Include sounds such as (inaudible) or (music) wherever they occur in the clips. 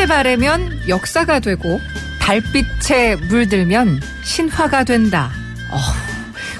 햇빛에 바르면 역사가 되고 달빛에 물들면 신화가 된다. 어,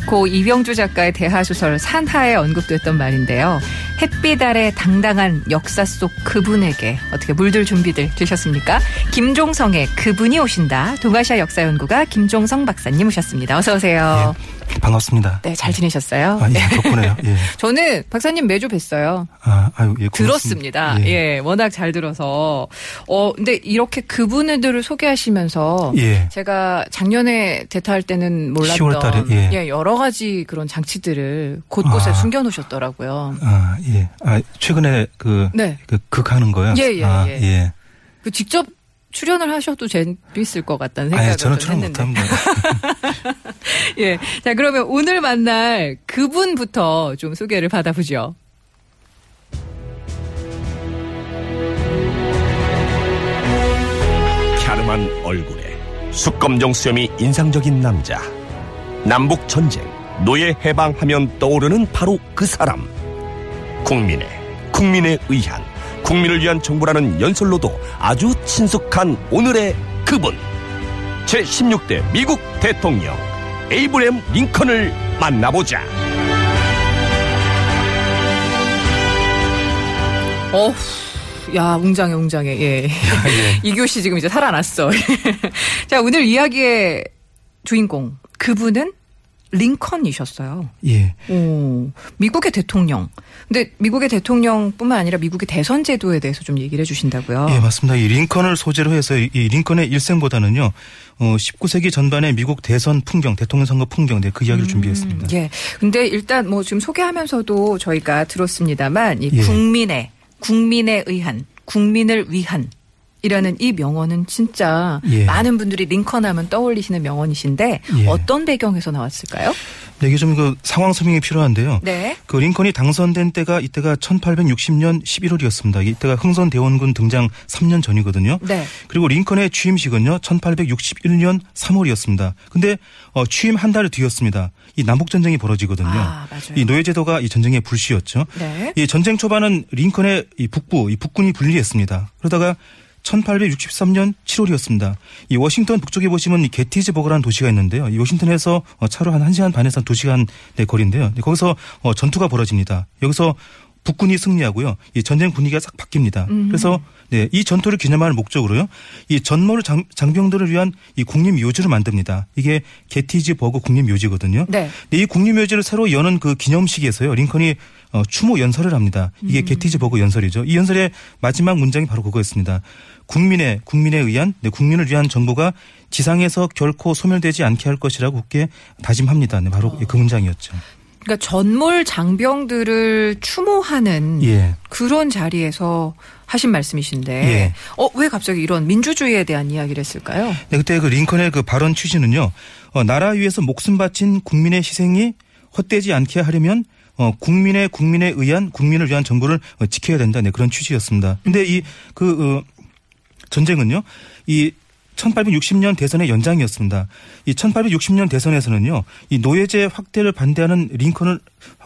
고 이병주 작가의 대하소설 산하에 언급됐던 말인데요. 햇빛 아래 당당한 역사 속 그분에게 어떻게 물들 준비들 되셨습니까? 김종성의 그분이 오신다. 동아시아 역사연구가 김종성 박사님 오셨습니다. 어서 오세요. 예, 반갑습니다. 네, 잘 지내셨어요? 아, 예, 덕분에요. 예. (laughs) 저는 박사님 매주 뵀어요. 아, 아유, 예. 들었습니다. 예. 예. 워낙 잘 들어서. 어, 근데 이렇게 그분들을 소개하시면서 예. 제가 작년에 대타할 때는 몰랐던 10월 달에, 예. 여러 가지 그런 장치들을 곳곳에 아. 숨겨 놓으셨더라고요. 아, 예. 아, 최근에 그, 네. 그 극하는 거요? 예, 예, 아, 예. 예. 그 직접 출연을 하셔도 재밌을 것 같다는 생각을 아, 예, 저는 좀 출연 했는데. 못합니다. (laughs) 예. 자, 그러면 오늘 만날 그분부터 좀 소개를 받아보죠. 갸름한 얼굴에 숙검정 수염이 인상적인 남자. 남북 전쟁, 노예 해방하면 떠오르는 바로 그 사람. 국민의, 국민에 의한, 국민을 위한 정부라는 연설로도 아주 친숙한 오늘의 그분. 제16대 미국 대통령 에이브렘 링컨을 만나보자. 어후, 야, 웅장해, 웅장해. 예. (laughs) 이교 씨 지금 이제 살아났어. (laughs) 자, 오늘 이야기의 주인공. 그분은 링컨이셨어요. 예. 오, 미국의 대통령. 근데 미국의 대통령뿐만 아니라 미국의 대선 제도에 대해서 좀 얘기를 해 주신다고요. 예, 맞습니다. 이 링컨을 소재로 해서 이 링컨의 일생보다는요, 어, 19세기 전반의 미국 대선 풍경, 대통령 선거 풍경, 네, 그 이야기를 준비했습니다. 예. 근데 일단 뭐 지금 소개하면서도 저희가 들었습니다만 이 예. 국민의 국민에 의한 국민을 위한 이라는 이 명언은 진짜 예. 많은 분들이 링컨 하면 떠올리시는 명언이신데 예. 어떤 배경에서 나왔을까요? 네, 이게 좀 그 상황 설명이 필요한데요. 네. 그 링컨이 당선된 때가 이때가 1860년 11월이었습니다. 이때가 흥선 대원군 등장 3년 전이거든요. 네. 그리고 링컨의 취임식은요 1861년 3월이었습니다. 근데 어, 취임 한 달 뒤였습니다. 이 남북 전쟁이 벌어지거든요. 아, 맞아요. 이 노예 제도가 이 전쟁의 불씨였죠. 네. 이 전쟁 초반은 링컨의 이 북부, 이 북군이 불리했습니다. 그러다가 1863년 7월이었습니다. 이 워싱턴 북쪽에 보시면 이 게티즈버그라는 도시가 있는데요. 이 워싱턴에서 어, 차로 한 1시간 반에서 한 2시간 의 거리인데요. 네, 거기서 어, 전투가 벌어집니다. 여기서 북군이 승리하고요. 이 전쟁 분위기가 싹 바뀝니다. 그래서 네, 이 전투를 기념할 목적으로요. 이 전몰 장, 장병들을 위한 이 국립 묘지를 만듭니다. 이게 게티즈버그 국립 묘지거든요. 네. 네, 이 국립묘지를 새로 여는 그 기념식에서요. 링컨이 어, 추모 연설을 합니다. 이게 게티즈버그 연설이죠. 이 연설의 마지막 문장이 바로 그거였습니다. 국민의 국민에 의한 네, 국민을 위한 정부가 지상에서 결코 소멸되지 않게 할 것이라고 굳게 다짐합니다. 네, 바로 그 문장이었죠. 그러니까 전몰 장병들을 추모하는 예. 그런 자리에서 하신 말씀이신데 예. 어, 왜 갑자기 이런 민주주의에 대한 이야기를 했을까요? 네, 그때 그 링컨의 그 발언 취지는요. 어, 나라 위해서 목숨 바친 국민의 희생이 헛되지 않게 하려면 어, 국민의 국민에 의한 국민을 위한 정부를 어, 지켜야 된다. 네, 그런 취지였습니다. 근데 이그 어, 전쟁은요. 이 1860년 대선의 연장이었습니다. 이 1860년 대선에서는요, 이 노예제 확대를 반대하는 링컨을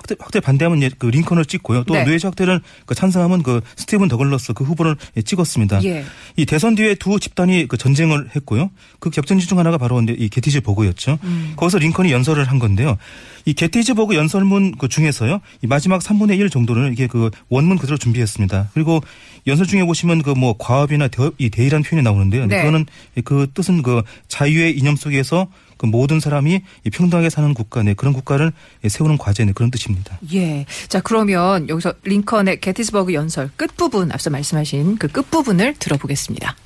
확대, 확대 반대하면 예, 그 링컨을 찍고요. 또 네. 노예제 확대를 그 찬성하면 그 스티븐 더글러스 그 후보를 예, 찍었습니다. 예. 이 대선 뒤에 두 집단이 그 전쟁을 했고요. 그 격전지 중 하나가 바로 이제 이 게티즈버그였죠. 음. 거기서 링컨이 연설을 한 건데요. 이 게티즈버그 연설문 그 중에서요. 이 마지막 3분의 1 정도를 이게 그 원문 그대로 준비했습니다. 그리고 연설 중에 보시면 그 뭐 과업이나 대, 이 대의란 표현이 나오는데요. 네. 그거는 그 뜻은 그 자유의 이념 속에서 그 모든 사람이 이 평등하게 사는 국가 내 그런 국가를 세우는 과제 내 그런 뜻입니다. 예. 자, 그러면 여기서 링컨의 게티스버그 연설 끝 부분 앞서 말씀하신 그 끝 부분을 들어보겠습니다.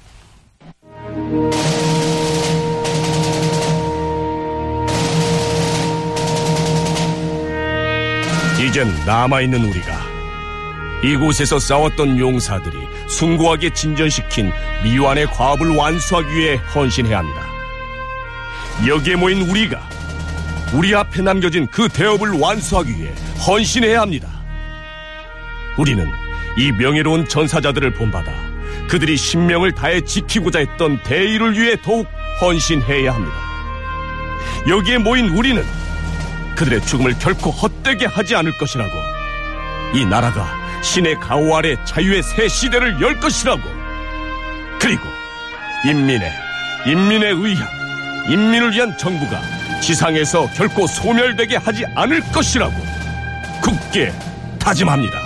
이젠 남아있는 우리가 이곳에서 싸웠던 용사들이 숭고하게 진전시킨 미완의 과업을 완수하기 위해 헌신해야 합니다. 여기에 모인 우리가 우리 앞에 남겨진 그 대업을 완수하기 위해 헌신해야 합니다. 우리는 이 명예로운 전사자들을 본받아 그들이 신명을 다해 지키고자 했던 대의를 위해 더욱 헌신해야 합니다. 여기에 모인 우리는 그들의 죽음을 결코 헛되게 하지 않을 것이라고. 이 나라가 신의 가호 아래 자유의 새 시대를 열 것이라고. 그리고 인민의 인민에 의한 인민을 위한 정부가 지상에서 결코 소멸되게 하지 않을 것이라고 굳게 다짐합니다.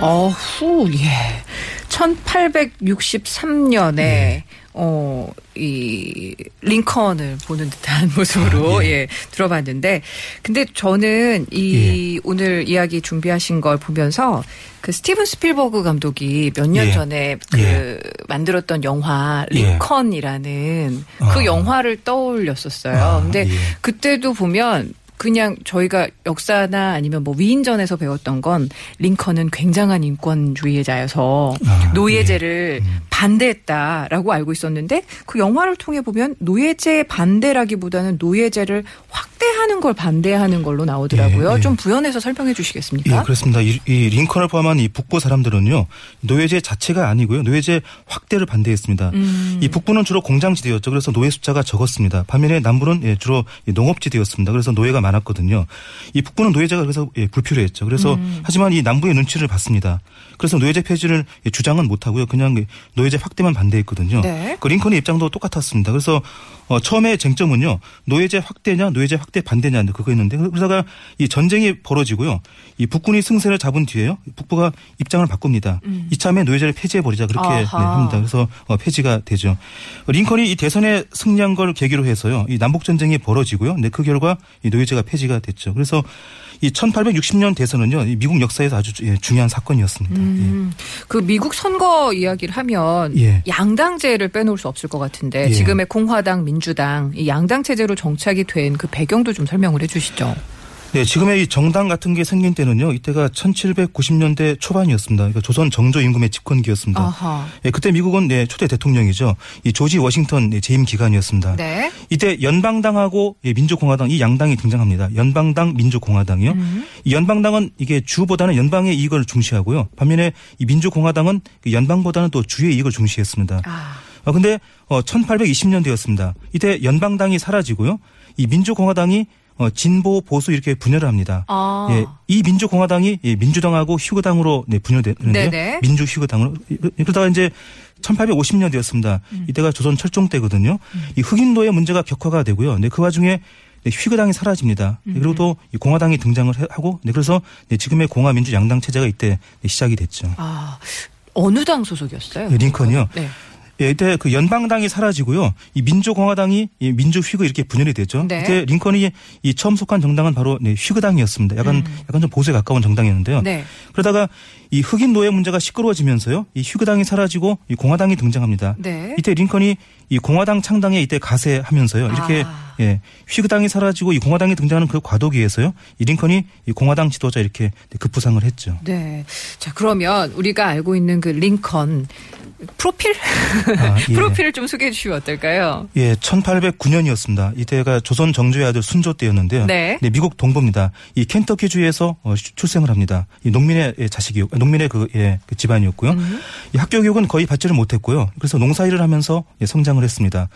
어후, 예. 1863년에 어, 이, 링컨을 보는 듯한 (laughs) 모습으로, 예. 들어봤는데, 근데 저는 이, 오늘 이야기 준비하신 걸 보면서, 그 스티븐 스필버그 감독이 몇년 예. 전에 그 예. 만들었던 영화 예. 링컨이라는 그 아. 영화를 떠올렸었어요. 아, 근데 예. 그때도 보면 그냥 저희가 역사나 아니면 뭐 위인전에서 배웠던 건 링컨은 굉장한 인권주의자여서 아, 노예제를 예. 음. 반대했다라고 알고 있었는데 그 영화를 통해 보면 노예제 반대라기보다는 노예제를 확대하는 걸 반대하는 걸로 나오더라고요. 예, 예. 좀 부연해서 설명해 예, 주시겠습니까? 그렇습니다. 이, 이 링컨을 포함한 이 북부 사람들은요, 노예제 자체가 아니고요, 노예제 확대를 반대했습니다. 음. 이 북부는 주로 공장지대였죠. 그래서 노예 숫자가 적었습니다. 반면에 남부는 예, 주로 이 농업지대였습니다. 그래서 노예가 많았거든요. 이 북부는 노예제가 그래서 예, 불필요했죠. 그래서 음. 하지만 이 남부의 눈치를 봤습니다. 그래서 노예제 폐지를 예, 주장은 못하고요, 그냥 그 노예제 확대만 반대했거든요. 네. 그 링컨의 입장도 똑같았습니다. 그래서 어, 처음에 쟁점은요 노예제 확대냐 노예제 확대 반대냐 그거였는데 그러다가 이 전쟁이 벌어지고요 이 북군이 승세를 잡은 뒤에요 북부가 입장을 바꿉니다. 이참에 노예제를 폐지해 버리자 그렇게 네, 음. 합니다. 그래서 어, 폐지가 되죠. 링컨이 이 대선에 승리한 걸 계기로 해서요 이 남북 전쟁이 벌어지고요. 네, 그 결과 이 노예제가 폐지가 됐죠. 그래서 이 1860년 대선은요 이 미국 역사에서 아주 예, 중요한 사건이었습니다. 음, 그 미국 선거 이야기를 하면 예. 양당제를 빼놓을 수 없을 것 같은데 예. 지금의 공화당, 민 주당 이 양당 체제로 정착이 된 그 배경도 좀 설명을 해주시죠. 네, 지금의 이 정당 같은 게 생긴 때는요, 이때가 1790년대 초반이었습니다. 그러니까 조선 정조 임금의 집권기였습니다. 예, 그때 미국은 네, 초대 대통령이죠. 이 조지 워싱턴 네, 재임 기간이었습니다. 네. 이때 연방당하고 예, 민주공화당 이 양당이 등장합니다. 연방당, 민주공화당이요. 음. 이 연방당은 이게 주보다는 연방의 이익을 중시하고요. 반면에 이 민주공화당은 그 연방보다는 또 주의 이익을 중시했습니다. 아, 어, 근데 어 1820년대였습니다. 이때 연방당이 사라지고요. 이 민주공화당이 어 진보 보수 이렇게 분열을 합니다. 아. 예, 이 민주공화당이 예, 민주당하고 휴거당으로 네, 분열되는데 네네. 민주 휴거당으로 그러다가 이제 1850년대였습니다. 음. 이때가 조선 철종 때거든요. 이 흑인노예 문제가 격화가 되고요. 네, 그 와중에 네, 휴거당이 사라집니다. 네, 그리고 또이 공화당이 등장을 해- 하고 네, 그래서 네, 지금의 공화민주 양당 체제가 이때 네, 시작이 됐죠. 아, 어느 당 소속이었어요? 네, 링컨이요. 네. 예, 이때 그 연방당이 사라지고요. 이 민주공화당이 이 민주휘그 이렇게 분열이 됐죠. 네. 이때 링컨이 이 처음 속한 정당은 바로 네, 휘그당이었습니다. 약간 약간 좀 보수에 가까운 정당이었는데요. 음. 네. 그러다가 이 흑인 노예 문제가 시끄러워지면서요. 이 휴그당이 사라지고 이 공화당이 등장합니다. 네. 이때 링컨이 이 공화당 창당에 이때 가세하면서요. 이렇게 아. 예, 휘그당이 사라지고 이 공화당이 등장하는 그 과도기에서요. 이 링컨이 이 공화당 지도자 이렇게 급부상을 했죠. 네. 자, 그러면 우리가 알고 있는 그 링컨 프로필? 아, (laughs) 예. 프로필을 좀 소개해 주시면 어떨까요? 예, 1809년이었습니다. 이때가 조선 정조의 아들 순조 때였는데요. 네. 미국 동부입니다. 이 켄터키주에서 어, 슈- 출생을 합니다. 이 농민의 예, 자식이요, 농민의 그, 예, 그 집안이었고요. 음. 이 학교 교육은 거의 받지를 못했고요. 그래서 농사일을 하면서 예, 성장을 했습니다.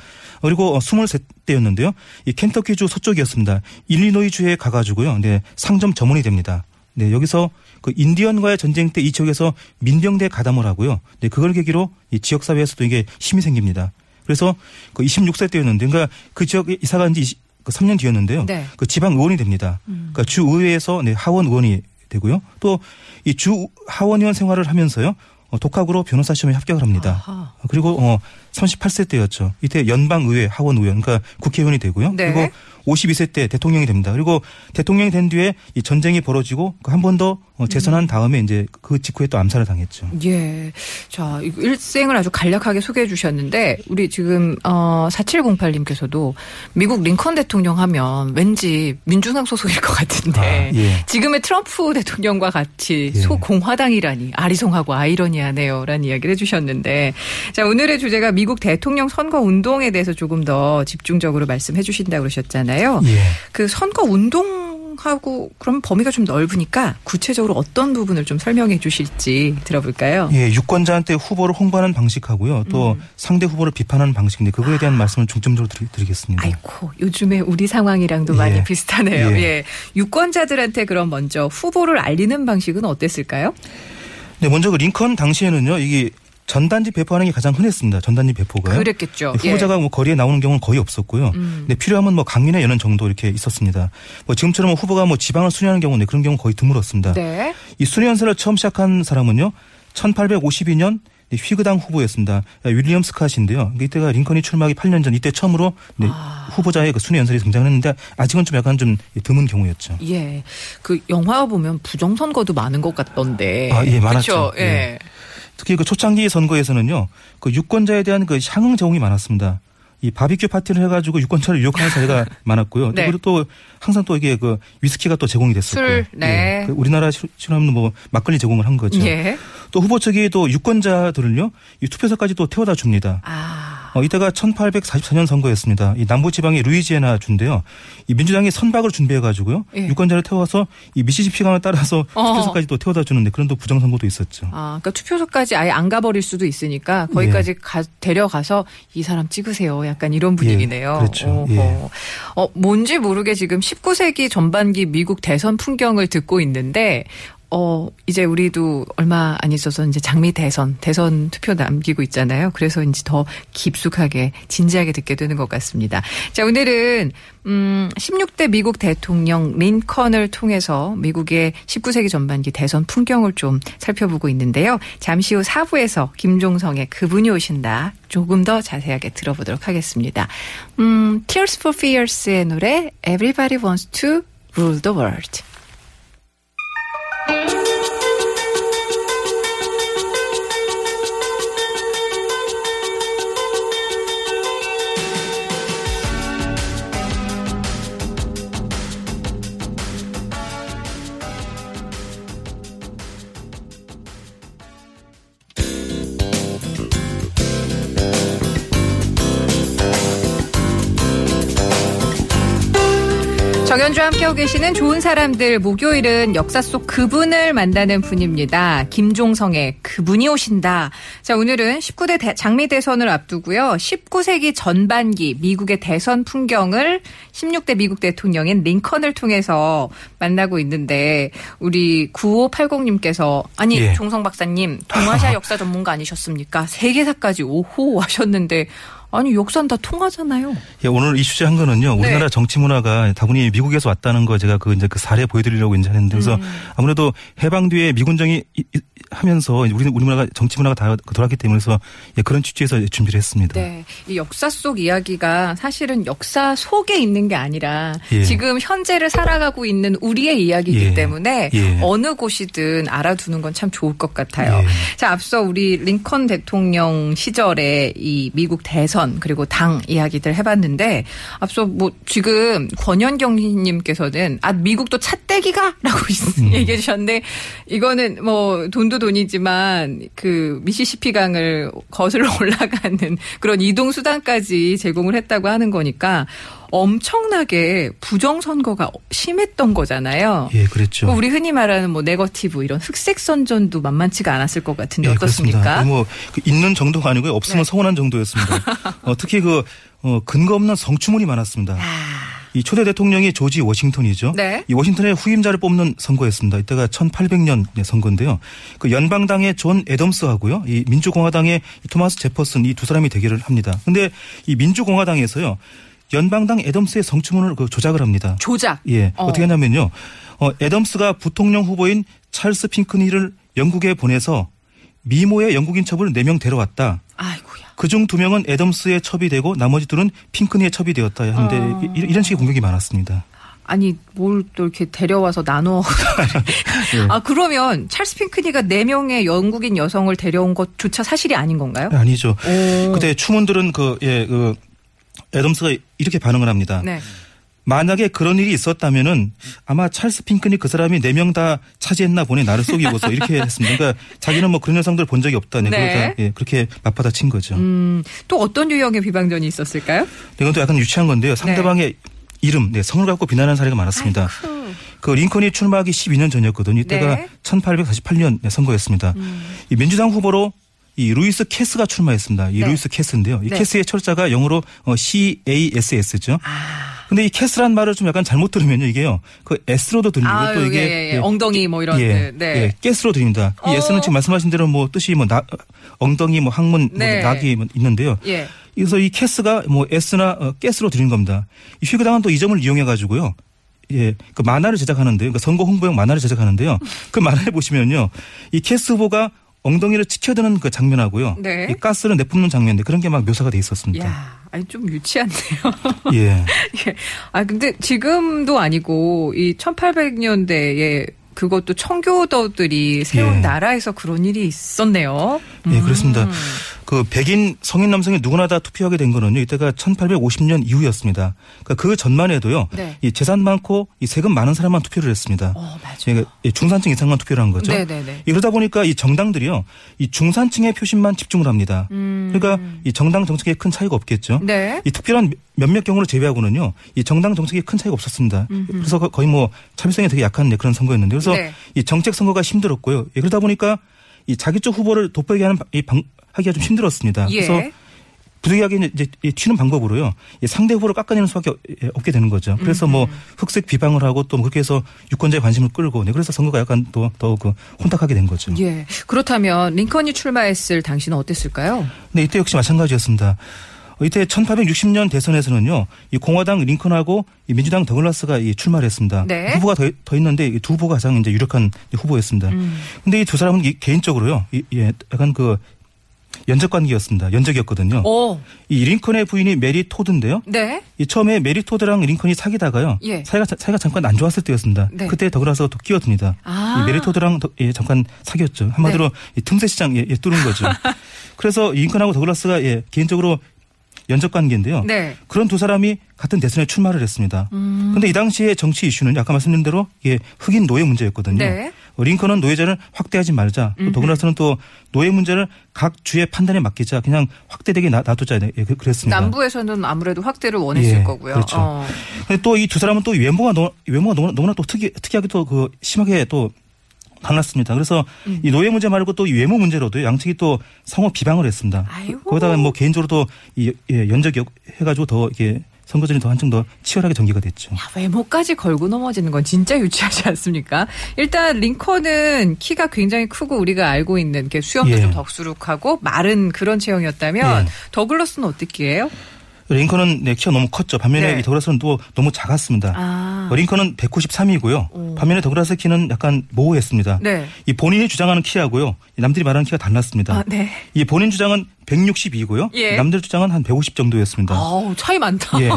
그리고 어, 23때였는데요. 이 켄터키주 서쪽이었습니다. 일리노이주에 가가지고요. 네, 상점 점원이 됩니다. 네, 여기서 그 인디언과의 전쟁 때 이 지역에서 민병대 가담을 하고요. 네, 그걸 계기로 이 지역 사회에서도 이게 힘이 생깁니다. 그래서 그 26세 때였는데, 그러니까 그 지역에 이사 간지 3년 뒤였는데요. 네. 그 지방 의원이 됩니다. 그러니까 주 의회에서 네, 하원 의원이 되고요. 또 이 주 하원 의원 생활을 하면서요. 어, 독학으로 변호사 시험에 합격을 합니다. 아하. 그리고 어 38세 때였죠. 이때 연방 의회 하원 의원 그러니까 국회의원이 되고요. 네. 그리고 52세 때 대통령이 됩니다. 그리고 대통령이 된 뒤에 이 전쟁이 벌어지고 한 번더 어, 재선한 다음에 이제 그 직후에 또 암살을 당했죠. 예. 자, 일생을 아주 간략하게 소개해 주셨는데, 우리 지금, 어, 4708님께서도 미국 링컨 대통령 하면 왠지 민주당 소속일 것 같은데, 아, 예. 지금의 트럼프 대통령과 같이 예. 소공화당이라니, 아리송하고 아이러니하네요. 라는 이야기를 해 주셨는데, 자, 오늘의 주제가 미국 대통령 선거 운동에 대해서 조금 더 집중적으로 말씀해 주신다고 그러셨잖아요. 예. 그 선거 운동 하고 그럼 범위가 좀 넓으니까 구체적으로 어떤 부분을 좀 설명해 주실지 들어볼까요? 예, 유권자한테 후보를 홍보하는 방식하고요. 또 음. 상대 후보를 비판하는 방식인데 그거에 대한 말씀을 중점적으로 드리, 드리 겠습니다. 아이고 요즘에 우리 상황이랑도 예. 많이 비슷하네요. 예. 예. 유권자들한테 그럼 먼저 후보를 알리는 방식은 어땠을까요? 네, 먼저 그 링컨 당시에는요. 이게 전단지 배포하는 게 가장 흔했습니다. 전단지 배포가요. 그랬겠죠. 네, 후보자가 뭐 거리에 나오는 경우는 거의 없었고요. 음. 네, 필요하면 뭐 강연회 여는 정도 이렇게 있었습니다. 뭐 지금처럼 후보가 뭐 지방을 순회하는 경우는 그런 경우 거의 드물었습니다. 예. 네. 이 순회 연설을 처음 시작한 사람은요. 1852년 휘그당 후보였습니다. 윌리엄 스캇인데요. 이때가 링컨이 출마하기 8년 전 이때 처음으로 네, 아. 후보자의 그 순회 연설이 등장했는데 아직은 좀 약간 좀 드문 경우였죠. 예. 그 영화 보면 부정 선거도 많은 것 같던데. 아, 예, 많았죠. 그쵸? 예. 특히 그 초창기 선거에서는요, 그 유권자에 대한 그 향응 제공이 많았습니다. 이 바비큐 파티를 해가지고 유권자를 유혹하는 사례가 (laughs) 많았고요. 네. 그리고 또 항상 또 이게 그 위스키가 또 제공이 됐었고요. 술, 네. 예. 그 우리나라 실험은 뭐 막걸리 제공을 한 거죠. 예. 또 후보 측이 또 유권자들을요, 이 투표소까지 또 태워다 줍니다. 아. 어, 이때가 1844년 선거였습니다. 이 남부지방의 루이지애나 주인데요. 이 민주당이 선박을 준비해가지고요. 예. 유권자를 태워서 이 미시시피 강을 따라서 (laughs) 어. 투표소까지 또 태워다 주는데 그런 또 부정선거도 있었죠. 아, 그러니까 투표소까지 아예 안 가버릴 수도 있으니까 거기까지 가, 데려가서 이 사람 찍으세요. 약간 이런 분위기네요. 예, 그렇죠. 오호. 예. 어, 뭔지 모르게 지금 19세기 전반기 미국 대선 풍경을 듣고 있는데 어, 이제 우리도 얼마 안 있어서 이제 장미 대선, 대선 투표 남기고 있잖아요. 그래서 이제 더 깊숙하게, 진지하게 듣게 되는 것 같습니다. 자, 오늘은, 음, 16대 미국 대통령 린컨을 통해서 미국의 19세기 전반기 대선 풍경을 좀 살펴보고 있는데요. 잠시 후 4부에서 김종성의 그분이 오신다. 조금 더 자세하게 들어보도록 하겠습니다. 음, Tears for Fears의 노래 Everybody Wants to Rule the World. 정현주와 함께하고 계시는 좋은 사람들 목요일은 역사 속 그분을 만나는 분입니다. 김종성의 그분이 오신다. 자 오늘은 19대 대- 장미 대선을 앞두고요. 19세기 전반기 미국의 대선 풍경을 16대 미국 대통령인 링컨을 통해서 만나고 있는데 우리 9580님께서 아니 예. 종성 박사님 동아시아 (laughs) 역사 전문가 아니셨습니까? 세계사까지 오호 하셨는데 아니 역사는 다 통하잖아요. 예, 오늘 이 주제 한 거는요. 네. 우리나라 정치 문화가 다분히 미국에서 왔다는 거 제가 그 이제 그 사례 보여드리려고 이제 했는데 그래서 음. 아무래도 해방 뒤에 미군정이 이- 하면서 우리 우리나라가 정치 문화가 다 돌았기 때문에 그래서 예, 그런 취지에서 준비를 했습니다. 네. 이 역사 속 이야기가 사실은 역사 속에 있는 게 아니라 예. 지금 현재를 살아가고 있는 우리의 이야기이기 예. 때문에 예. 어느 곳이든 알아두는 건 참 좋을 것 같아요. 예. 자, 앞서 우리 링컨 대통령 시절에 이 미국 대선 그리고 당 이야기들 해봤는데 앞서 뭐 지금 권현경님께서는 아 미국도 찻대기가라고 (laughs) 얘기해 주셨는데 이거는 뭐 돈도 돈이지만 그 미시시피 강을 거슬러 (laughs) 올라가는 그런 이동 수단까지 제공을 했다고 하는 거니까 엄청나게 부정 선거가 심했던 거잖아요. 예, 그랬죠. 그 우리 흔히 말하는 뭐 네거티브 이런 흑색 선전도 만만치가 않았을 것 같은데 예, 어떻습니까? 뭐그 있는 정도가 아니고요. 없으면 네. 서운한 정도였습니다. (laughs) 어, 특히 그 어, 근거 없는 성추문이 많았습니다. 이 초대 대통령이 조지 워싱턴이죠. 네. 이 워싱턴의 후임자를 뽑는 선거였습니다. 이때가 1800년 선거인데요. 그 연방당의 존 애덤스하고요. 이 민주공화당의 이 토마스 제퍼슨 이 두 사람이 대결을 합니다. 근데 이 민주공화당에서요. 연방당 애덤스의 성추문을 그 조작을 합니다. 조작. 예. 어. 어. 떻게 하냐면요. 어, 애덤스가 부통령 후보인 찰스 핑크니를 영국에 보내서 미모의 영국인 첩을 4명 데려왔다. 아이고야. 그중 2명은 애덤스의 첩이 되고 나머지 둘은 핑크니의 첩이 되었다 하는데 어. 이- 이런 식의 공격이 많았습니다. 아니 뭘 또 이렇게 데려와서 나눠. (laughs) 예. 아 그러면 찰스 핑크니가 네 명의 영국인 여성을 데려온 것조차 사실이 아닌 건가요? 아니죠. 오. 그때 추문들은 그, 예, 그, 애덤스가 이렇게 반응을 합니다. 네. 만약에 그런 일이 있었다면은 아마 찰스 핑크니 그 사람이 네 명 다 차지했나 보네 나를 속이고서 이렇게 했습니다. 그러니까 자기는 뭐 그런 여성들 본 적이 없다. 네. 네. 그러니까 예, 그렇게 맞받아친 거죠. 음, 또 어떤 유형의 비방전이 있었을까요? 이건 또 약간 유치한 건데요. 상대방의 이름, 네, 성을 갖고 비난하는 사례가 많았습니다. 아이쿠. 그 링컨이 출마하기 12년 전이었거든요. 이때가 네. 1848년 선거였습니다. 이 민주당 후보로 이 루이스 캐스가 출마했습니다. 이 네. 루이스 캐스인데요. 이 네. 캐스의 철자가 영어로 어, CASS죠. 아. 근데 이 캐스란 말을 좀 약간 잘못 들으면요. 이게요. 그 ass로도 들리고 아유, 또 이게 예, 예, 예. 엉덩이 뭐 이런 예, 네. 예, 가스로 들립니다. 이 어. ass는 지금 말씀하신 대로 뭐 뜻이 뭐 나, 엉덩이 뭐 항문 뭐 네. 나귀 뭐 있는데요. 예. 그래서 이 캐스가 뭐 ass나 어, 가스로 들리는 겁니다. 이 휘그당은 또 이 점을 이용해 가지고요. 예, 그 만화를 제작하는데요. 그러니까 선거 홍보용 만화를 제작하는데요. 그 만화에 (laughs) 보시면요. 이 캐스 후보가 엉덩이를 치켜드는 그 장면하고요. 네. 이 가스를 내뿜는 장면인데 그런 게 막 묘사가 돼 있었습니다. 야, 아니 좀 유치한데요. (laughs) 예. (laughs) 예. 아 근데 지금도 아니고 이 1800년대에 그것도 청교도들이 세운 예. 나라에서 그런 일이 있었네요. 예, 그렇습니다. 음. 그 백인 성인 남성이 누구나 다 투표하게 된 거는요. 이때가 1850년 이후였습니다. 그러니까 그 전만 해도요. 네. 이 재산 많고 이 세금 많은 사람만 투표를 했습니다. 어, 맞아요. 그러니까 이 중산층 이상만 투표를 한 거죠. 네네네. 이 그러다 보니까 이 정당들이요. 이 중산층의 표심만 집중을 합니다. 그러니까 이 정당 정책에 큰 차이가 없겠죠. 음. 네. 이 특별한 몇몇 경우를 제외하고는요. 이 정당 정책에 큰 차이가 없었습니다. 그래서 거- 거의 뭐 참여성이 되게 약한 네, 그런 선거였는데 그래서 네. 이 정책 선거가 힘들었고요. 예, 그러다 보니까 이 자기 쪽 후보를 돋보이게 하는 바- 이 방, 하기가 좀 힘들었습니다. 예. 그래서 부득이하게 이제 이 튀는 방법으로요. 이 상대 후보를 깎아내는 수밖에 예, 없게 되는 거죠. 그래서 뭐 흑색 비방을 하고 또 그렇게 해서 유권자의 관심을 끌고 네, 그래서 선거가 약간 또더그 혼탁하게 된 거죠. 예. 그렇다면 링컨이 출마했을 당시는 어땠을까요? 네, 이때 역시 마찬가지였습니다. 어, 이때 1860년 대선에서는요, 이 공화당 링컨하고 이 민주당 더글라스가 이 출마를 했습니다. 네. 후보가 더, 더 있는데 이두 후보가 가장 이제 유력한 후보였습니다. 음. 근데 이 두 사람은 이 개인적으로요, 이, 예, 약간 그 연적 관계였습니다. 연적이었거든요. 오. 이 링컨의 부인이 메리 토드인데요. 네. 이 처음에 메리 토드랑 링컨이 사귀다가요. 예. 사이가, 사이가 잠깐 안 좋았을 때였습니다. 네. 그때 더글라스가 또 끼어듭니다. 아. 이 메리 토드랑 더- 예, 잠깐 사귀었죠. 한마디로 네. 이 틈새 시장 예, 예, 뚫은 거죠. (laughs) 그래서 이 링컨하고 더글라스가 예, 개인적으로 연적 관계인데요. 네. 그런 두 사람이 같은 대선에 출마를 했습니다. 음. 근데 이 당시의 정치 이슈는 아까 말씀드린 대로 이게 흑인 노예 문제였거든요. 네. 어, 링컨은 노예제를 확대하지 말자. 또 더글라스는 또 노예 문제를 각 주의 판단에 맡기자. 그냥 확대되게 놔- 놔두자. 예, 그- 그랬습니다. 남부에서는 아무래도 확대를 원했을 예, 거고요. 그렇죠. 어. 또이 두 사람은 또 외모가 너, 외모가 너무나, 너무나 또 특이 특이하게 또 그 심하게 또 달랐습니다. 그래서 음. 이 노예 문제 말고 또이 외모 문제로도 양측이 또 상호 비방을 했습니다. 아이고. 거기다가 뭐 개인적으로도 이 예, 연적이 해가지고 더 이렇게 선거전이 더 한층 더 치열하게 전개가 됐죠. 야, 외모까지 걸고 넘어지는 건 진짜 (laughs) 유치하지 않습니까? 일단 링컨은 키가 굉장히 크고 우리가 알고 있는 이렇게 수염도 예. 좀 덕수룩하고 마른 그런 체형이었다면 예. 더글러스는 어떻게 해요? 링컨은 네, 키가 너무 컸죠. 반면에 네. 이 더글라스는 또 너무 작았습니다. 아. 어, 링컨은 193이고요. 오. 반면에 더글라스 키는 약간 모호했습니다. 네. 이 본인이 주장하는 키하고요. 이 남들이 말하는 키가 달랐습니다. 아, 네. 이 본인 주장은 162고요. 예. 남들 주장은 한 150 정도였습니다. 아우, 차이 많다. 예.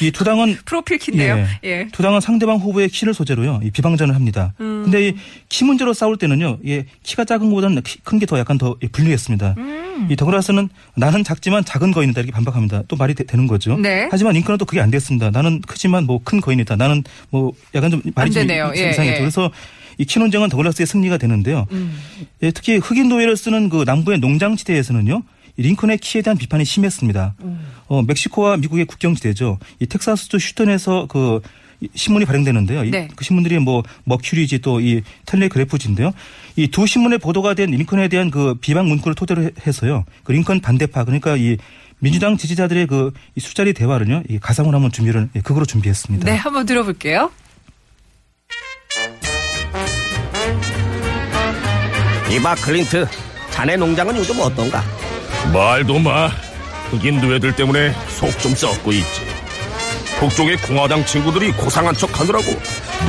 이 (laughs) 두 당은 프로필 키인데요. 예. 두 당은 상대방 후보의 키를 소재로요. 이 비방전을 합니다. 음. 근데 이키 문제로 싸울 때는요. 예, 키가 작은 것보다는 큰 게 더 약간 더 불리했습니다. 음. 이 더글라스는 나는 작지만 작은 거인이다 이렇게 반박합니다. 또 말이 되, 는 거죠. 네. 하지만 링컨은 또 그게 안 됐습니다. 나는 크지만 뭐 큰 거인이다. 나는 뭐 약간 좀 말이 좀 되네요. 예. 예. 그래서 이키 논쟁은 더글라스의 승리가 되는데요. 음. 예, 특히 흑인 노예를 쓰는 그 남부의 농장 지대에서는요. 이 링컨의 키에 대한 비판이 심했습니다. 음. 어, 멕시코와 미국의 국경 지대죠. 이 텍사스주 휴턴에서 그이 신문이 발행되는데요. 이- 네. 그 신문들이 뭐 머큐리지 또 이 텔레그래프지인데요. 이 두 신문에 보도가 된 링컨에 대한 그 비방 문구를 토대로 해- 해서요. 그 링컨 반대파 그러니까 이 민주당 지지자들의 그이 술자리 대화를요. 이 가상으로 한번 준비를 예, 그거로 준비했습니다. 네, 한번 들어볼게요. 이봐 클린트 자네 농장은 요즘 어떤가? 말도 마. 흑인 노예들 때문에 속 좀 썩고 있지. 북쪽의 공화당 친구들이 고상한 척 하느라고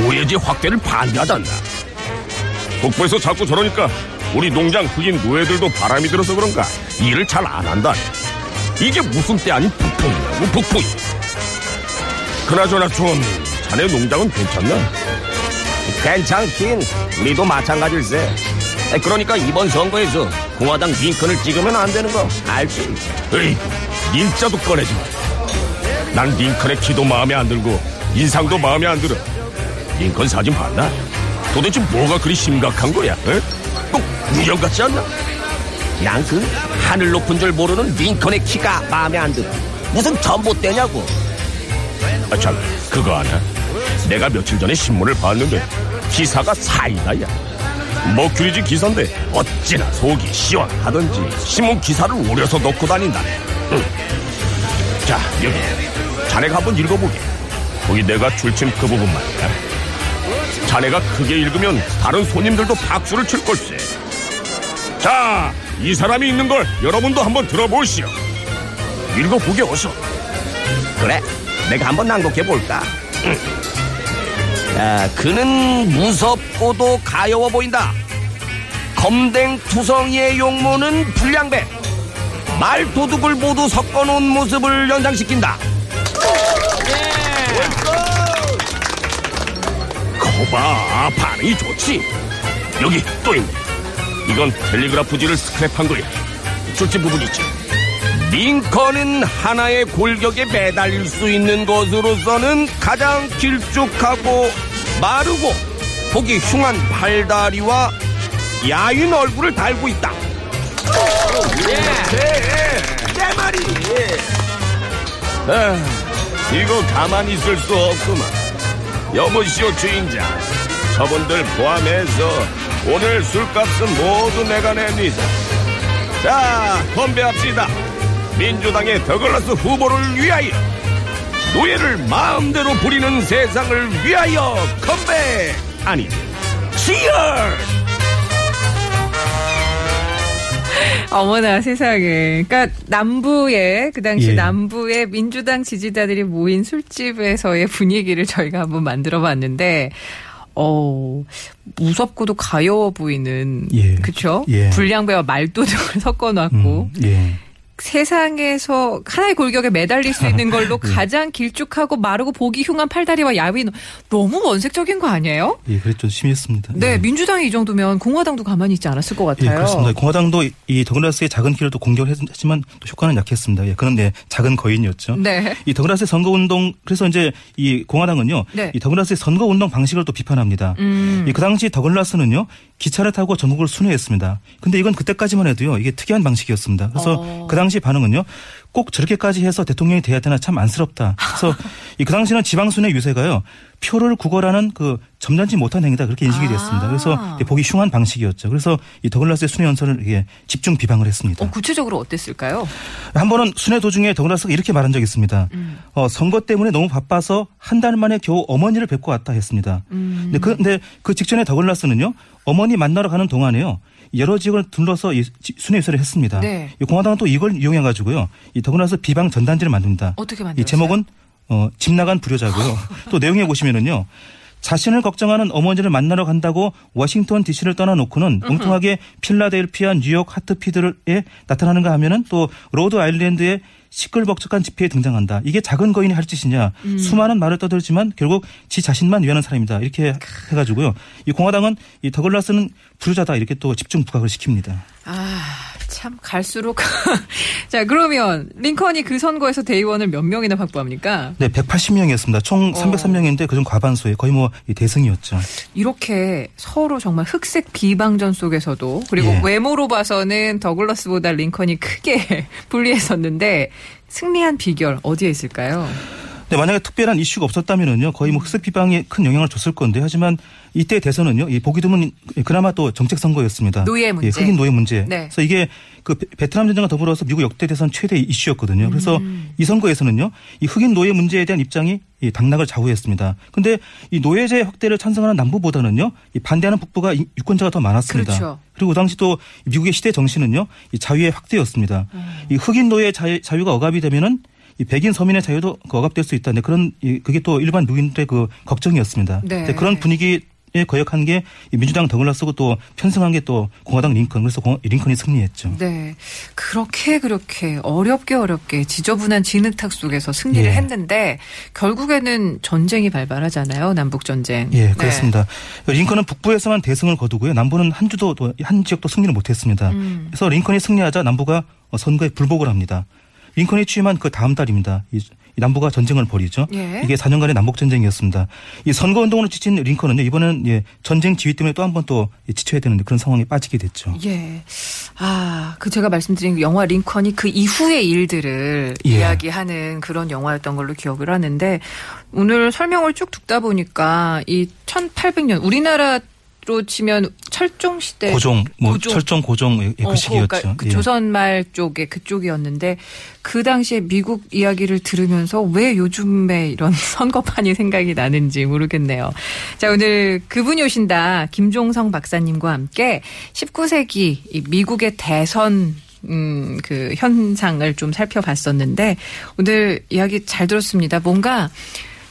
노예제 확대를 반대하잖아. 북부에서 자꾸 저러니까 우리 농장 흑인 노예들도 바람이 들어서 그런가 일을 잘 안 한다. 이게 무슨 때 아닌 북풍이냐고 북풍이. 그나저나 좀 자네 농장은 괜찮나? 괜찮긴 우리도 마찬가지일세 그러니까 이번 선거에서 공화당 링컨을 찍으면 안 되는 거 알지? 에이, 일자도 꺼내지 마. 난 링컨의 키도 마음에 안 들고 인상도 마음에 안 들어. 링컨 사진 봤나? 도대체 뭐가 그리 심각한 거야? 에? 꼭 유령 같지 않나? 난 그 하늘 높은 줄 모르는 링컨의 키가 마음에 안 들어 무슨 전봇대냐고 아, 참, 그거 아냐? 내가 며칠 전에 신문을 봤는데 기사가 사이다야. 머큐리지 기사인데 어찌나 속이 시원하던지 신문 기사를 오려서 넣고 다닌다네. 응. 자, 여기. 자네가 한번 읽어보게. 거기 내가 줄친 그 부분 말이야. 자네가 크게 읽으면 다른 손님들도 박수를 칠 걸세. 자, 이 사람이 있는 걸 여러분도 한번 들어보시오. 읽어보게 어서. 그래 내가 한번 낭독해 볼까 아, 그는 무섭고도 가여워 보인다. 검댕 투성이의 용모는 불량배. 말 도둑을 모두 섞어놓은 모습을 연상시킨다. 거봐 반응이 좋지. 여기 또 있네. 이건 텔레그라프지를 스크랩한 거야. 줄진 부분 있지. 링컨은 하나의 골격에 매달릴 수 있는 것으로서는 가장 길쭉하고 마르고 보기 흉한 팔다리와 야윈 얼굴을 달고 있다. 내 말이. 아, 이거 가만히 있을 수 없구만. 여보시오 주인장. 저분들 포함해서 오늘 술값은 모두 내가 냅니다. 자 건배합시다. 민주당의 더글라스 후보를 위하여 노예를 마음대로 부리는 세상을 위하여 건배 아니 치얼 어머나 세상에. 그러니까 남부에 그 당시 예. 남부의 민주당 지지자들이 모인 술집에서의 분위기를 저희가 한번 만들어 봤는데 어 무섭고도 가여워 보이는 예. 그쵸? 예. 불량배와 말도둑을 (laughs) 섞어 놨고 음, 예. 세상에서 하나의 골격에 매달릴 수 있는 걸로 예. (laughs) 가장 길쭉하고 마르고 보기 흉한 팔다리와 야윈 너무 원색적인 거 아니에요? 예, 그랬죠. 심했습니다. 네, 예. 민주당이 이 정도면 공화당도 가만히 있지 않았을 것 예, 같아요. 그렇습니다. 공화당도 이- 이 더글라스의 작은 키를 또 공격을 했- 했지만 또 효과는 약했습니다. 예, 그런 네, 작은 거인이었죠. 네. 이 더글라스의 선거운동 그래서 이제 이 공화당은요, 네. 이 더글라스의 선거운동 방식을 또 비판합니다. 음. 이그 당시 더글라스는요 기차를 타고 전국을 순회했습니다. 근데 이건 그때까지만 해도요 이게 특이한 방식이었습니다. 그래서 어. 그 당시 반응은요 꼭 저렇게까지 해서 대통령이 돼야 되나 참 안쓰럽다. 그래서 이 그 당시는 지방 순회 유세가요 표를 구걸하는 그 점잖지 못한 행위다 그렇게 인식이 아. 됐습니다. 그래서 보기 흉한 방식이었죠. 그래서 이 더글라스의 순회 연설을 이게 집중 비방을 했습니다. 어, 구체적으로 어땠을까요? 한 번은 순회 도중에 더글라스가 이렇게 말한 적이 있습니다. 음. 어, 선거 때문에 너무 바빠서 한 달 만에 겨우 어머니를 뵙고 왔다 했습니다. 음. 근데 그, 근데 그 직전에 더글라스는요, 어머니 만나러 가는 동안에요, 여러 지역을 들러서 이 지- 순회 유세를 했습니다. 네. 이 공화당은 또 이걸 이용해 가지고요, 이 더글라스 비방 전단지를 만듭니다. 어떻게 이 만들었어요? 제목은 어, 집 나간 불효자고요. (laughs) 또 내용에 보시면은요, 자신을 걱정하는 어머니를 만나러 간다고 워싱턴 DC를 떠나놓고는 엉뚱하게 필라델피아, 뉴욕, 하트퍼드에 나타나는가 하면은 또 로드 아일랜드의 시끌벅적한 집회에 등장한다. 이게 작은 거인이 할 짓이냐. 수많은 말을 떠들지만 결국 지 자신만 위하는 사람이다. 이렇게 해가지고요. 이 공화당은 이 더글라스는 부르자다. 이렇게 또 집중 부각을 시킵니다. 아, 참 갈수록 (laughs) 자 그러면 링컨이 그 선거에서 대의원을 몇 명이나 확보합니까? 네, 180명이었습니다. 총 303명인데 그중 과반수에 거의 뭐이 대승이었죠. 이렇게 서로 정말 흑색 비방전 속에서도 그리고 예. 외모로 봐서는 더글라스보다 링컨이 크게 (laughs) 불리했었는데 승리한 비결 어디에 있을까요? 네, 만약에 특별한 이슈가 없었다면은요, 거의 뭐 흑색 비방에 큰 영향을 줬을 건데, 하지만 이때 대선은요, 이 보기 드문 그나마 또 정책 선거였습니다. 노예 문제. 예, 흑인 노예 문제. 네. 그래서 이게 그 베- 베트남 전쟁과 더불어서 미국 역대 대선 최대 이슈였거든요. 그래서 음. 이 선거에서는요, 이 흑인 노예 문제에 대한 입장이 이 당락을 좌우했습니다. 근데 이 노예제 확대를 찬성하는 남부보다는요, 이 반대하는 북부가 이 유권자가 더 많았습니다. 그렇죠. 그리고 그 당시 또 미국의 시대 정신은요, 이 자유의 확대였습니다. 음. 이 흑인 노예 자유, 자유가 억압이 되면은 이 백인 서민의 자유도 그 억압될 수 있다는 그런 이 그게 또 일반 미국인들의 그 걱정이었습니다. 네. 그런 분위기 에 거역한 게이 민주당 더글라스고 또 편승한 게 또 공화당 링컨 그래서 공- 링컨이 승리했죠. 네. 그렇게 그렇게 어렵게 어렵게 지저분한 진흙탕 속에서 승리를 예. 했는데 결국에는 전쟁이 발발하잖아요. 남북 전쟁. 예, 네. 그렇습니다. 링컨은 북부에서만 대승을 거두고요. 남부는 한 주도 또한 지역도 승리를 못했습니다. 음. 그래서 링컨이 승리하자 남부가 어, 선거에 불복을 합니다. 링컨이 취임한 그 다음 달입니다. 이, 이 남부가 전쟁을 벌이죠. 예. 이게 4년간의 남북 전쟁이었습니다. 이 선거 운동으로 지친 링컨은요 이번에는 예, 전쟁 지휘 때문에 또 한 번 또 지쳐야 되는데 그런 상황에 빠지게 됐죠. 예. 아, 그 제가 말씀드린 그 영화 링컨이 그 이후의 일들을 예. 이야기하는 그런 영화였던 걸로 기억을 하는데 오늘 설명을 쭉 듣다 보니까 이 1800년 우리나라 로 치면 철종 시대 고종, 뭐 고종. 철종 고종 예, 그 어, 시기였죠. 그러니까 그 예. 조선말 쪽에 그쪽이었는데 그 당시에 미국 이야기를 들으면서 왜 요즘에 이런 (laughs) 선거판이 생각이 나는지 모르겠네요. 자 오늘 그분이 오신다 김종성 박사님과 함께 19세기 이 미국의 대선 음, 그 현상을 좀 살펴봤었는데 오늘 이야기 잘 들었습니다. 뭔가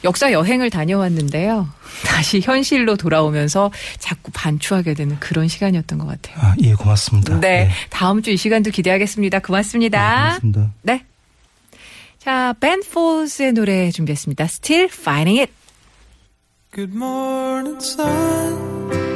역사 여행을 다녀왔는데요. (laughs) 다시 현실로 돌아오면서 자꾸 반추하게 되는 그런 시간이었던 것 같아요. 아, 예, 고맙습니다. 네. 다음 주 이 시간도 기대하겠습니다. 고맙습니다. 네, 고맙습니다. 네. 자, 벤 폴스의 노래 준비했습니다. Still Finding It. Good morning, sun.